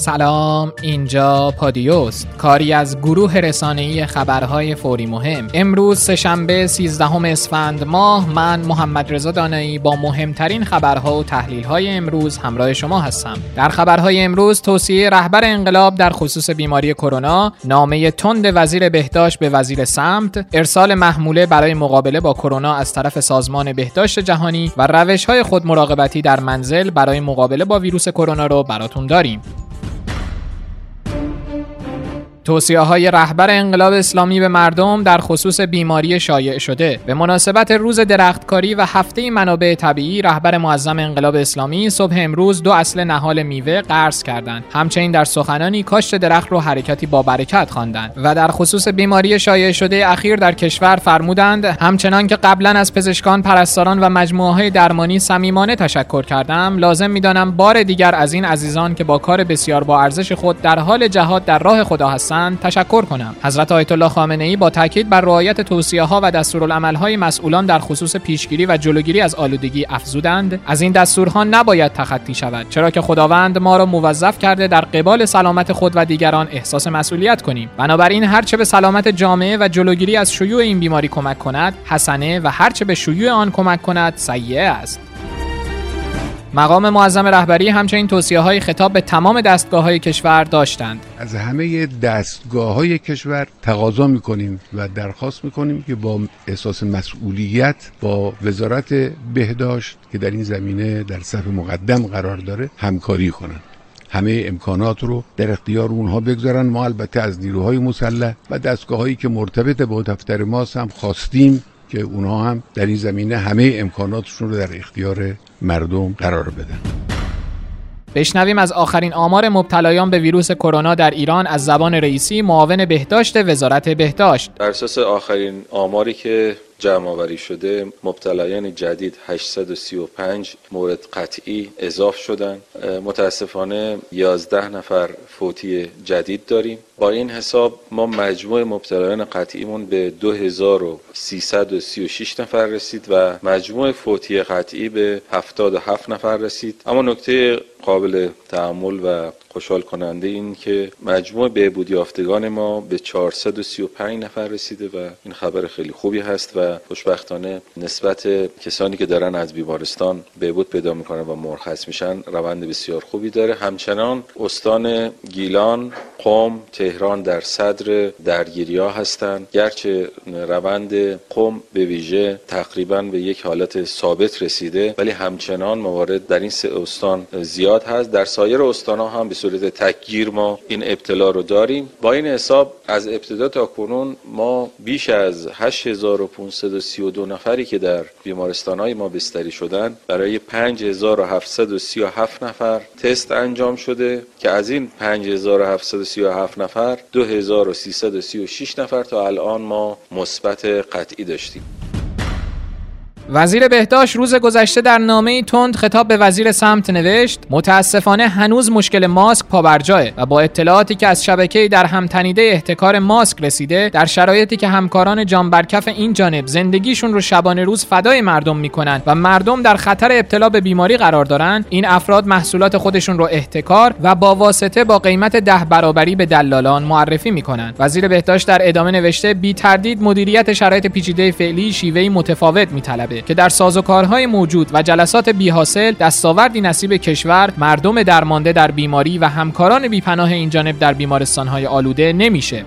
سلام اینجا پادیوست کاری از گروه رسانه‌ای خبرهای فوری مهم. امروز سهشنبه 13 اسفند ماه من محمد رضا دانایی با مهمترین خبرها و تحلیل‌های امروز همراه شما هستم. در خبرهای امروز توصیه رهبر انقلاب در خصوص بیماری کرونا نامه تند وزیر بهداشت به وزیر سمت ارسال محموله برای مقابله با کرونا از طرف سازمان بهداشت جهانی و روش‌های خود مراقبتی در منزل برای مقابله با ویروس کرونا رو براتون داریم. توصیه های رهبر انقلاب اسلامی به مردم در خصوص بیماری شایع شده. به مناسبت روز درختکاری و هفته منابع طبیعی رهبر معظم انقلاب اسلامی صبح امروز دو اصل نهال میوه قرض کردند. همچنین در سخنانی کاشت درخت رو حرکتی با برکت خواندند و در خصوص بیماری شایع شده اخیر در کشور فرمودند همچنان که قبلا از پزشکان پرستاران و مجموعه های درمانی صمیمانه تشکر کردم لازم می‌دانم بار دیگر از این عزیزان که با کار بسیار با ارزش خود در حال جهاد در راه خدا هستند تشکر کنم. حضرت آیت الله خامنه ای با تاکید بر رعایت توصیه ها و دستورالعمل های مسئولان در خصوص پیشگیری و جلوگیری از آلودگی افزودند. از این دستورها نباید تخطی شود چرا که خداوند ما را موظف کرده در قبال سلامت خود و دیگران احساس مسئولیت کنیم. بنابراین هرچه به سلامت جامعه و جلوگیری از شیوع این بیماری کمک کند حسنه و هرچه به شیوع آن کمک کند سیئه است. مقام معظم رهبری همچنین توصیه های خطاب به تمام دستگاه های کشور داشتند. از همه دستگاه های کشور تقاضا می‌کنیم و درخواست می‌کنیم که با احساس مسئولیت با وزارت بهداشت که در این زمینه در صف مقدم قرار داره همکاری کنند. همه امکانات رو در اختیار اونها بگذارن. ما البته از نیروهای مسلح و دستگاه هایی که مرتبط با دفتر ماست هم خواستیم که اونها هم در این زمینه همه امکاناتشون رو در اختیار مردم قرار بدن بشنویم از آخرین آمار مبتلایان به ویروس کرونا در ایران. از زبان رئیسی معاون بهداشت وزارت بهداشت. بر اساس آخرین آماری که جمع آوری شده مبتلایان جدید 835 مورد قطعی اضاف شدن. متاسفانه 11 نفر فوتی جدید داریم. با این حساب ما مجموع مبتلایان قطعیمون به 2336 نفر رسید و مجموع فوتی قطعی به 77 نفر رسید. اما نکته قابل تعمل و خوشحال کننده این که مجموع بهبود یافتگان ما به 435 نفر رسیده و این خبر خیلی خوبی هست و خوشبختانه نسبت کسانی که دارن از بیمارستان بهبود پیدا می‌کنن و مرخص میشن روند بسیار خوبی داره. همچنان استان گیلان قم تهران در صدر درگیری ها هستند. گرچه روند قم به ویژه تقریبا به یک حالت ثابت رسیده ولی همچنان موارد در این سه استان زیاد هست. در سایر استان ها هم به صورت تکگیر ما این ابتلا رو داریم. با این حساب از ابتدا تا کنون ما بیش از 8532 نفری که در بیمارستان های ما بستری شدن برای 5737 نفر تست انجام شده که از این 5737 نفر 2336 نفر تا الان ما مثبت قطعی داشتیم. وزیر بهداشت روز گذشته در نامه تند خطاب به وزیر سمت نوشت متاسفانه هنوز مشکل ماسک پابرجاه و با اطلاعاتی که از شبکه در هم تنیده احتکار ماسک رسیده در شرایطی که همکاران جان برکف این جانب زندگیشون رو شبانه روز فدای مردم می‌کنن و مردم در خطر ابتلا به بیماری قرار دارن این افراد محصولات خودشون رو احتکار و با واسطه با قیمت ده برابری به دلالان معرفی می‌کنن وزیر بهداشت در ادامه نوشته بی تردید مدیریت شرایط پیچیده فعلی شیوهی متفاوت میطلبه. که در سازوکارهای موجود و جلسات بیحاصل دستاوردی نصیب کشور مردم درمانده در بیماری و همکاران بیپناه این جانب در بیمارستانهای آلوده نمیشه.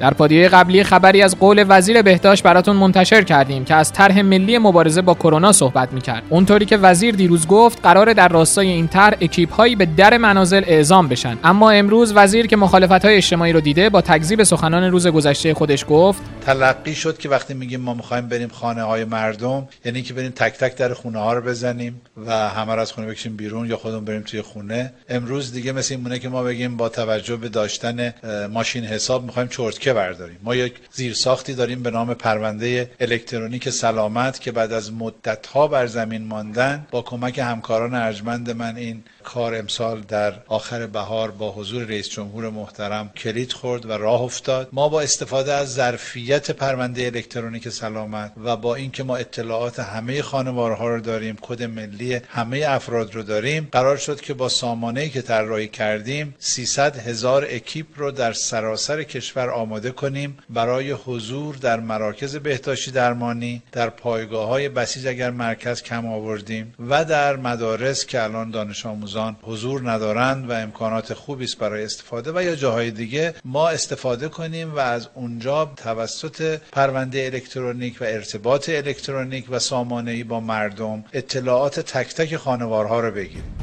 در پادیه قبلی خبری از قول وزیر بهداشت براتون منتشر کردیم که از طرح ملی مبارزه با کرونا صحبت می‌کرد. اونطوری که وزیر دیروز گفت قرار در راستای این طرح اکیپ به در منازل اعزام بشن. اما امروز وزیر که مخالفت های اجتماعی رو دیده با تکذیب سخنان روز گذشته خودش گفت تلقی شد که وقتی میگیم ما می‌خوایم بریم خانه های مردم یعنی که بریم تک تک در خونه ها رو بزنیم و همه رو از خونه بکشیم بیرون یا خودمون بریم توی خونه. امروز دیگه مثل این که ما بگیم با توجه به داشتن ماشین حساب می‌خوایم چرت شبکه برداریم. ما یک زیرساختی داریم به نام پرونده الکترونیک سلامت که بعد از مدتها بر زمین ماندن با کمک همکاران ارجمند من این کار امسال در آخر بهار با حضور رئیس جمهور محترم کلید خورد و راه افتاد. ما با استفاده از ظرفیت پرونده الکترونیک سلامت و با اینکه ما اطلاعات همه خانوارها رو داریم کد ملی همه افراد رو داریم قرار شد که با سامانه که طراحی کردیم 300 هزار اکیپ رو در سراسر کشور آماده کنیم برای حضور در مراکز بهداشتی درمانی در پایگاه های بسیج اگر مرکز کم آوردیم و در مدارس که الان دانش آموزان حضور ندارند و امکانات خوبی است برای استفاده و یا جاهای دیگه ما استفاده کنیم و از اونجا توسط پرونده الکترونیک و ارتباط الکترونیک و سامانه با مردم اطلاعات تک تک خانوارها رو بگیریم.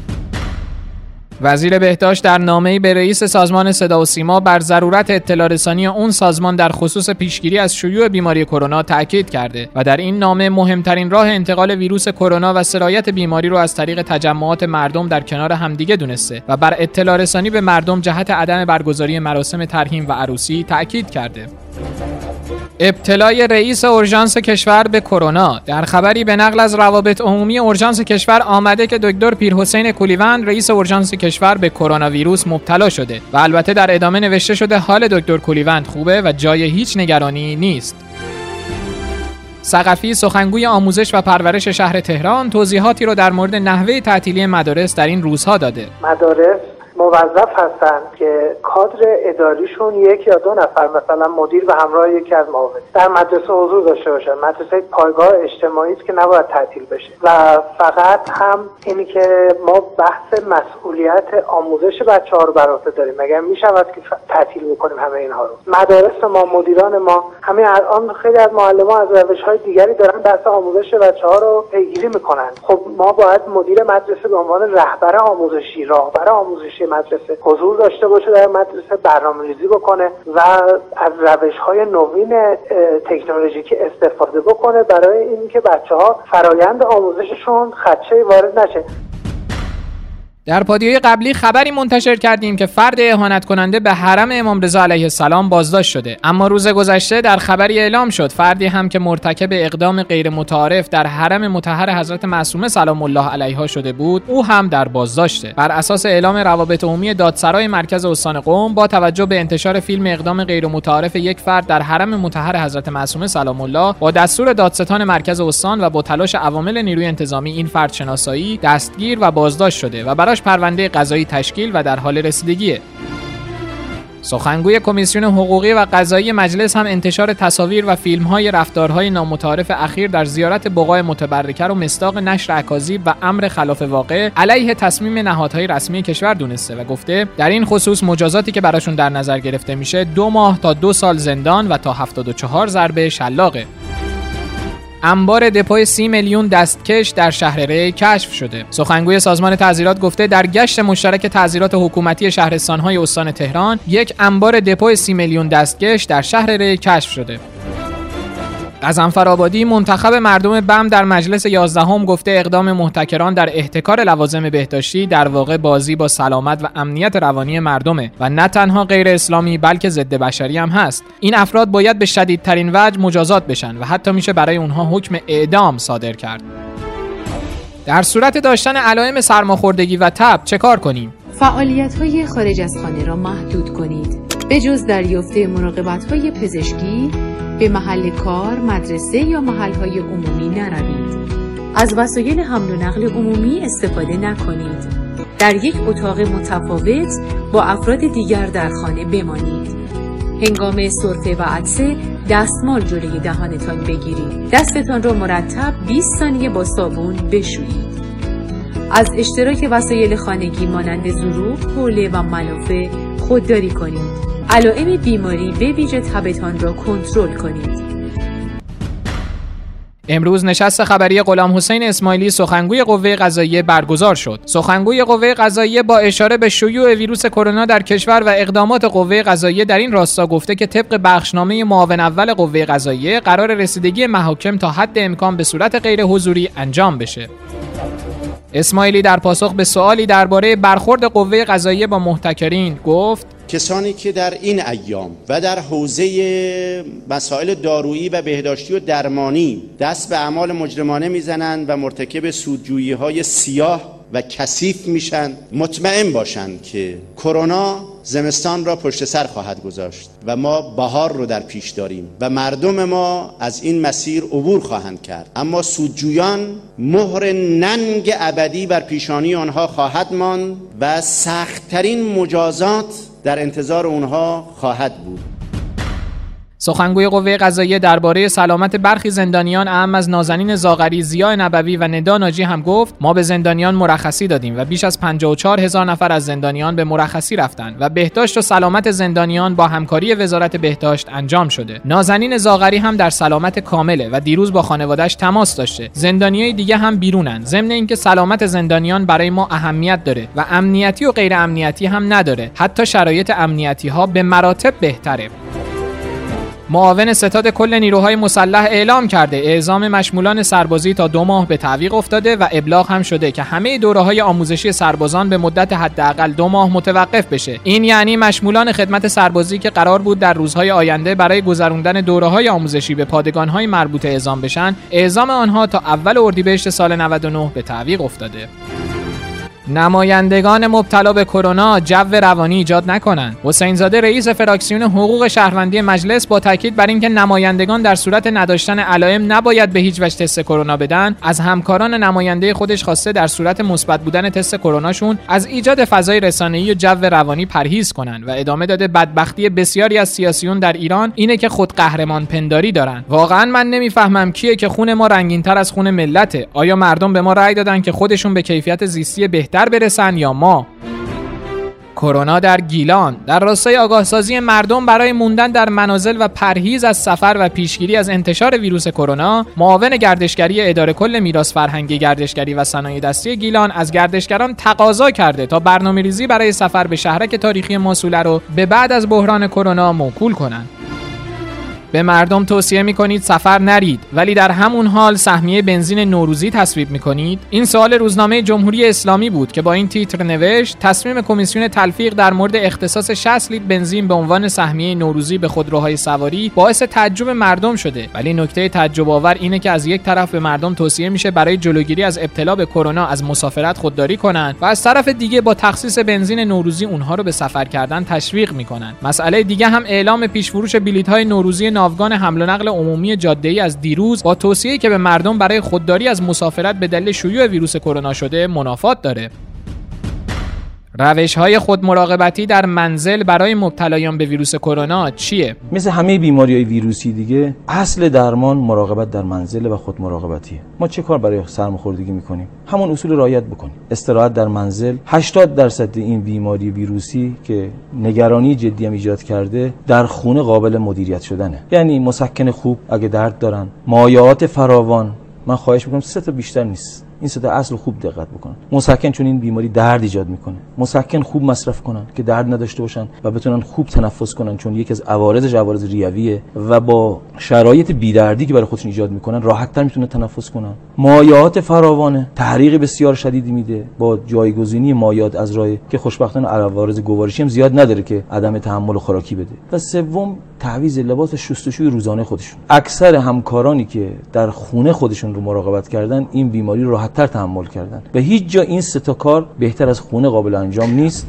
وزیر بهداشت در نامه‌ای به رئیس سازمان صدا و سیما بر ضرورت اطلاع رسانی اون سازمان در خصوص پیشگیری از شیوع بیماری کرونا تاکید کرده و در این نامه مهمترین راه انتقال ویروس کرونا و سرایت بیماری رو از طریق تجمعات مردم در کنار همدیگه دونسته و بر اطلاع رسانی به مردم جهت عدم برگزاری مراسم ترحیم و عروسی تاکید کرده. ابتلای رئیس اورژانس کشور به کرونا در خبری به نقل از روابط عمومی اورژانس کشور آمده که دکتر پیرحسین کولیوند رئیس اورژانس کشور به کرونا ویروس مبتلا شده و البته در ادامه نوشته شده حال دکتر کولیوند خوبه و جای هیچ نگرانی نیست سقفی سخنگوی آموزش و پرورش شهر تهران توضیحاتی رو در مورد نحوه تعطیلی مدارس در این روزها داده. مدارس موظف هستند که کادر اداریشون یک یا دو نفر مثلا مدیر و همراه یکی از معاون در مدرسه حضور داشته باشن مدرسه پایگاه اجتماعی است که نباید تعطیل بشه. و فقط هم اینی که ما بحث مسئولیت آموزش بچه ها رو بر داریم. مگر می شود که تعطیل بکنیم همه اینها رو؟ مدارس ما مدیران ما همه الان خیلی از معلمان از روش های دیگری دارن بحث آموزش بچه ها رو پیگیری می‌کنن. خب ما باید مدیر مدرسه به عنوان رهبر آموزشی راهبر آموزشی مدرسه حضور داشته باشه در مدرسه برنامه ریزی بکنه و از روش های نوین تکنولوژیکی استفاده بکنه برای اینکه بچه ها فرایند آموزششون خدشه وارد نشه. در پادیای قبلی خبری منتشر کردیم که فرد اهانت کننده به حرم امام رضا علیه السلام بازداشت شده. اما روز گذشته در خبری اعلام شد فردی هم که مرتکب اقدام غیر متعارف در حرم مطهر حضرت معصومه سلام الله علیها شده بود او هم در بازداشته. بر اساس اعلام روابط عمومی دادسرای مرکز استان قم با توجه به انتشار فیلم اقدام غیر متعارف یک فرد در حرم مطهر حضرت معصومه سلام الله با دستور دادستان مرکز استان و با تلاش عوامل نیروی انتظامی این فرد شناسایی دستگیر و بازداشت شده و برای پرونده قضایی تشکیل و در حال رسیدگیه. سخنگوی کمیسیون حقوقی و قضایی مجلس هم انتشار تصاویر و فیلم های رفتارهای نامتعارف اخیر در زیارت بقای متبرکه رو مستاق نشر اکاذیب و امر خلاف واقع علیه تصمیم نهادهای رسمی کشور دونسته و گفته در این خصوص مجازاتی که براشون در نظر گرفته میشه دو ماه تا دو سال زندان و تا 74 ضربه شلاقه. انبار دپوی سی میلیون دستکش در شهر ری کشف شده. سخنگوی سازمان تعذیرات گفته در گشت مشترک تعذیرات حکومتی شهرستانهای استان تهران یک انبار دپوی سی میلیون دستکش در شهر ری کشف شده. قزنفر آبادی منتخب مردم بم در مجلس 11 هم گفته اقدام محتکران در احتکار لوازم بهداشتی در واقع بازی با سلامت و امنیت روانی مردمه و نه تنها غیر اسلامی بلکه ضد بشری هم هست. این افراد باید به شدیدترین وجه مجازات بشن و حتی میشه برای اونها حکم اعدام صادر کرد. در صورت داشتن علائم سرماخوردگی و تب چه کار کنیم؟ فعالیت های خارج از خانه را محدود کنید. به جز دریافت مراقبت های پزشکی به محل کار، مدرسه یا محل عمومی نروید. از وسایل حمل و نقل عمومی استفاده نکنید. در یک اتاق متفاوت با افراد دیگر در خانه بمانید. هنگام سرفه و عدسه دستمال جلوی دهانتان بگیرید. دستتان را مرتب 20 ثانیه با صابون بشویید. از اشتراک وسایل خانگی مانند ظروف، حوله و ملافه خودداری کنید. علائم بیماری به ویژه تبتان را کنترل کنید. امروز نشست خبری غلام حسین اسماعیلی سخنگوی قوه قضاییه برگزار شد. سخنگوی قوه قضاییه با اشاره به شیوع ویروس کرونا در کشور و اقدامات قوه قضاییه در این راستا گفته که طبق بخشنامه معاون اول قوه قضاییه قرار رسیدگی محاکم تا حد امکان به صورت غیر حضوری انجام بشه. اسماعیلی در پاسخ به سوالی درباره برخورد قوه قضاییه با محتکرین گفت کسانی که در این ایام و در حوزه مسائل دارویی و بهداشتی و درمانی دست به اعمال مجرمانه می‌زنند و مرتکب سودجویی های سیاه و کثیف میشن مطمئن باشند که کرونا زمستان را پشت سر خواهد گذاشت و ما بهار رو در پیش داریم و مردم ما از این مسیر عبور خواهند کرد. اما سودجویان مهر ننگ ابدی بر پیشانی آنها خواهد ماند و سختترین مجازات در انتظار اونها خواهد بود. سخنگوی قوه قضاییه درباره سلامت برخی زندانیان اهم از نازنین زاغری زیا نبوی و ندا ناجی هم گفت ما به زندانیان مرخصی دادیم و بیش از 54 هزار نفر از زندانیان به مرخصی رفتند و بهداشت و سلامت زندانیان با همکاری وزارت بهداشت انجام شده. نازنین زاغری هم در سلامت کامله و دیروز با خانوادهش تماس داشته. زندانیای دیگه هم بیرونن. ضمن اینکه سلامت زندانیان برای ما اهمیت داره و امنیتی و غیر امنیتی هم نداره. حتی شرایط امنیتی ها به مراتب بهتره. معاون ستاد کل نیروهای مسلح اعلام کرده اعزام مشمولان سربازی تا دو ماه به تعویق افتاده و ابلاغ هم شده که همه دوره های آموزشی سربازان به مدت حداقل دو ماه متوقف بشه. این یعنی مشمولان خدمت سربازی که قرار بود در روزهای آینده برای گذراندن دوره های آموزشی به پادگان های مربوطه اعزام بشن اعزام آنها تا اول اردیبهشت سال 99 به تعویق افتاده. نمایندگان مبتلا به کرونا جو روانی ایجاد نکنند. حسین زاده رئیس فراکسیون حقوق شهروندی مجلس با تاکید بر اینکه نمایندگان در صورت نداشتن علائم نباید به هیچ وجه تست کرونا بدن از همکاران نماینده خودش خواسته در صورت مثبت بودن تست کروناشون از ایجاد فضای رسانه‌ای و جو روانی پرهیز کنند و ادامه داده بدبختی بسیاری از سیاسیون در ایران اینه که خود قهرمان پنداری دارن. واقعا من نمی‌فهمم کیه که خون ما رنگینتر از خون ملته. آیا مردم به ما رأی دادن که خودشون به کیفیت زیستی بهتر بهتر برسن یا ما. کرونا در گیلان در راستای آگاهسازی مردم برای موندن در منازل و پرهیز از سفر و پیشگیری از انتشار ویروس کرونا معاون گردشگری اداره کل میراث فرهنگی گردشگری و صنایع دستی گیلان از گردشگران تقاضا کرده تا برنامه ریزی برای سفر به شهرک تاریخی ماسوله رو به بعد از بحران کرونا موکول کنند. به مردم توصیه می کنید سفر نرید ولی در همون حال سهمیه بنزین نوروزی تصویب می کنید این سوال روزنامه جمهوری اسلامی بود که با این تیتر نوشت تصمیم کمیسیون تلفیق در مورد اختصاص 60 لیتر بنزین به عنوان سهمیه نوروزی به خودروهای سواری باعث تعجب مردم شده. ولی نکته تعجب آور اینه که از یک طرف به مردم توصیه میشه برای جلوگیری از ابتلا به کرونا از مسافرت خودداری کنند و از طرف دیگه با تخصیص بنزین نوروزی اونها رو به سفر کردن تشویق می‌کنن مسئله دیگه هم اعلام پیشفروش بلیط های نوروزی ناوگان حمل و نقل عمومی جاده ای از دیروز با توصیه که به مردم برای خودداری از مسافرت به دلیل شیوع ویروس کرونا شده منافات داره. روش های خود مراقبتی در منزل برای مبتلایان به ویروس کرونا چیه؟ مثل همه بیماری های ویروسی دیگه اصل درمان مراقبت در منزل و خود مراقبتیه. ما چه کار برای سرماخوردگی می‌کنیم؟ همون اصول رعایت بکنیم. استراحت در منزل 80 درصد این بیماری ویروسی که نگرانی جدی هم ایجاد کرده در خونه قابل مدیریت شدنه. یعنی مسکن خوب اگه درد دارن مایعات فراوان. من خواهش می‌کنم سه تا بیشتر نیست. این سه اصل خوب دقت بکنن. مسکن چون این بیماری درد ایجاد می‌کنه. مسکن خوب مصرف کنن که درد نداشته باشن و بتونن خوب تنفس کنن چون یکی از عوارضش عوارض ریویه و با شرایط بیدردی که برای خودشون ایجاد می‌کنن راحت تر می‌تونه تنفس کنن. مایعات فراوانه تحریق بسیار شدیدی میده با جایگزینی مایعات از راه که خوشبختانه عوارض گوارشی هم زیاد نداره که عدم تحمل خوراکی بده. و سوم تعویض لباس شستشوی روزانه خودشون. اکثر همکارانی که در خونه خودشون رو مراقبت کردن این بیماری راحتتر تحمل کردن. به هیچ جا این سه کار بهتر از خونه قابل انجام نیست.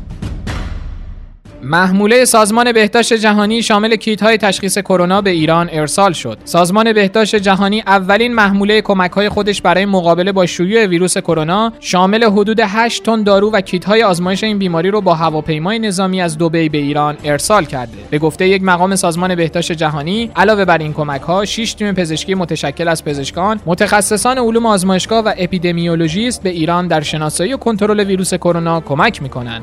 محموله سازمان بهداشت جهانی شامل کیت های تشخیص کرونا به ایران ارسال شد. سازمان بهداشت جهانی اولین محموله کمک های خودش برای مقابله با شیوع ویروس کرونا شامل حدود 8 تن دارو و کیت های آزمایش این بیماری رو با هواپیمای نظامی از دبی به ایران ارسال کرده. به گفته یک مقام سازمان بهداشت جهانی، علاوه بر این کمک ها، 6 تیم پزشکی متشکل از پزشکان، متخصصان علوم آزمایشگاه و اپیدمیولوژیست به ایران در شناسایی و کنترل ویروس کرونا کمک می‌کنند.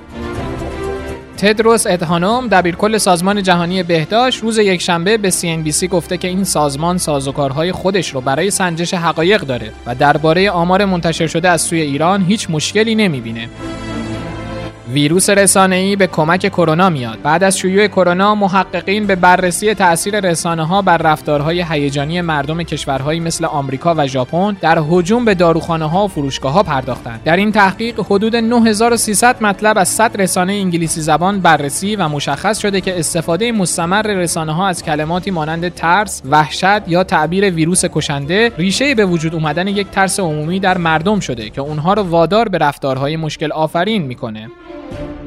تدروس ادهانوم دبیرکل سازمان جهانی بهداشت روز یکشنبه به CNBC گفته که این سازمان سازوکارهای خودش رو برای سنجش حقایق داره و درباره آمار منتشر شده از سوی ایران هیچ مشکلی نمی‌بینه. ویروس رسانه‌ای به کمک کرونا میاد. بعد از شیوع کرونا محققین به بررسی تاثیر رسانه ها بر رفتارهای هیجانی مردم کشورهایی مثل آمریکا و ژاپن در هجوم به داروخانه ها و فروشگاه ها پرداختند. در این تحقیق حدود 9300 مطلب از 100 رسانه انگلیسی زبان بررسی و مشخص شده که استفاده مستمر رسانه ها از کلماتی مانند ترس، وحشت یا تعبیر ویروس کشنده ریشه به وجود اومدن یک ترس عمومی در مردم شده که اونها رو وادار به رفتارهای مشکل آفرین می‌کنه. thank you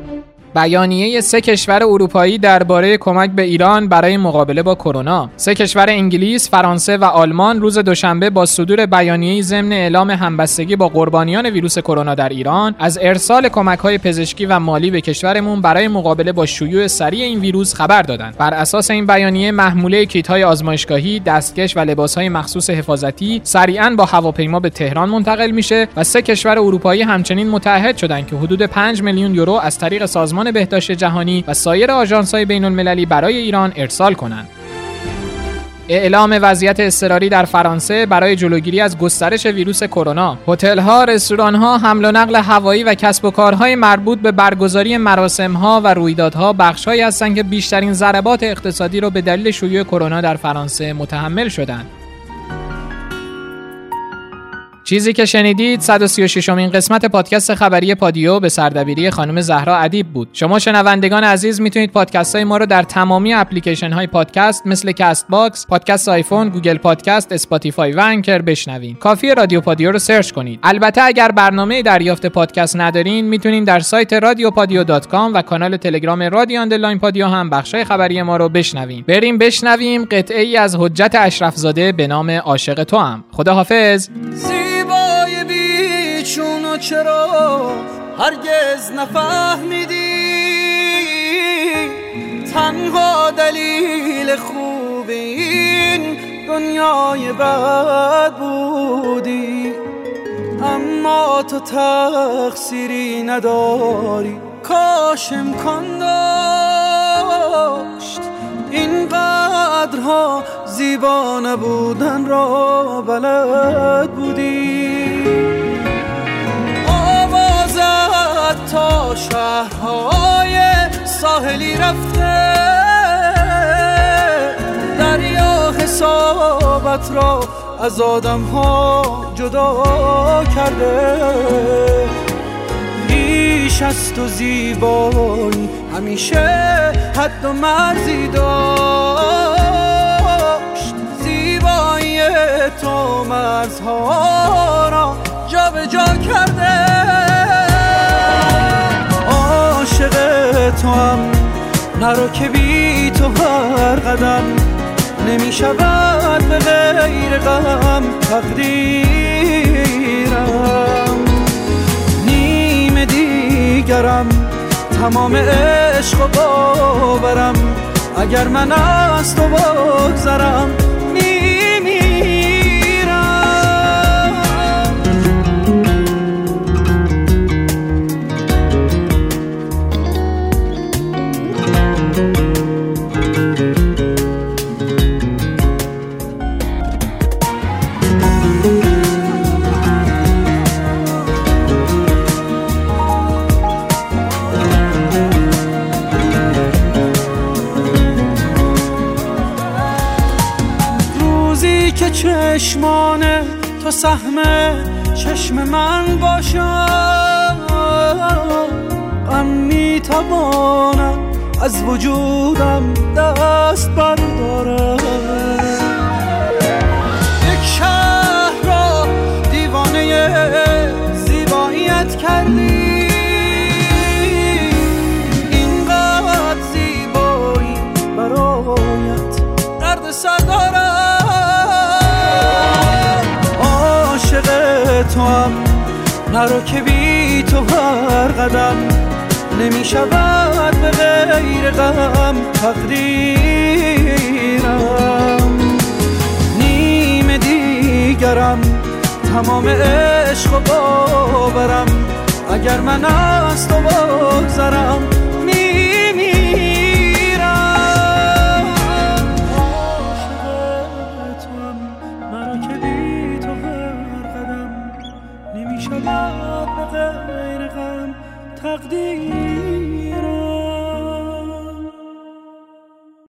بیانیه سه کشور اروپایی درباره کمک به ایران برای مقابله با کرونا سه کشور انگلیس، فرانسه و آلمان روز دوشنبه با صدور بیانیه ضمن اعلام همبستگی با قربانیان ویروس کرونا در ایران از ارسال کمک‌های پزشکی و مالی به کشورمون برای مقابله با شیوع سریع این ویروس خبر دادند. بر اساس این بیانیه محموله کیت‌های آزمایشگاهی، دستکش و لباس‌های مخصوص حفاظتی سریعا با هواپیما به تهران منتقل میشه و سه کشور اروپایی همچنین متحد شدند که حدود 5 میلیون یورو از طریق سازمان بهداشت جهانی و سایر آژانس‌های بین‌المللی برای ایران ارسال کنند. اعلام وضعیت اضطراری در فرانسه برای جلوگیری از گسترش ویروس کرونا هتل‌ها، رستوران‌ها، حمل و نقل هوایی و کسب و کارهای مربوط به برگزاری مراسم‌ها و رویدادها بخشهایی هستند که بیشترین ضربات اقتصادی را به دلیل شیوع کرونا در فرانسه متحمل شدند. چیزی که شنیدید 136 امین قسمت پادکست خبری پادیو به سردبیری خانم زهرا ادیب بود. شما شنوندگان عزیز می‌تونید پادکست های ما رو در تمامی اپلیکیشن های پادکست مثل کست باکس، پادکست آیفون، گوگل پادکست، اسپاتیفای و انکر بشنوین. کافی رادیو پادیو رو search کنید. البته اگر برنامه دریافت پادکست ندارین می‌تونید در سایت رادیوپادیو.com و کانال تلگرام رادیو underline پادیو هم بخشای خبری ما رو بشنوین. بریم بشنویم قطعه ای از حجت اشرفزاده به نام عاشق تو هم. خداحافظ. چون چرا هرگز نفهمیدی. تنها دلیل خوب این دنیای بد بودی. اما تو تقصیری نداری. کاش امکان داشت. این قدرها زیبا نبودن را بلد بودی. شهرهای ساحلی رفته. دریا حسابت را از آدم ها جدا کرده. بیش از تو زیبایی همیشه حد و مرزی داشت. زیبایی تو مرزها را به جا کرده. تو هم. نرو که بی تو هر قدم. نمی شود به غیر غم تقدیرم. نیم دیگرم. تمام عشق و باورم. اگر من از تو بگذرم چشمان تو سهم چشم من باشم غم می‌توانم از وجودم دست بردارم. یک شهر را دیوانه زیباییت کردی. هم نرو که بی تو هر قدم نمی شود به غیر غم تقدیرم. نیم دیگرم تمام عشق و باورم. اگر من از تو بگذرم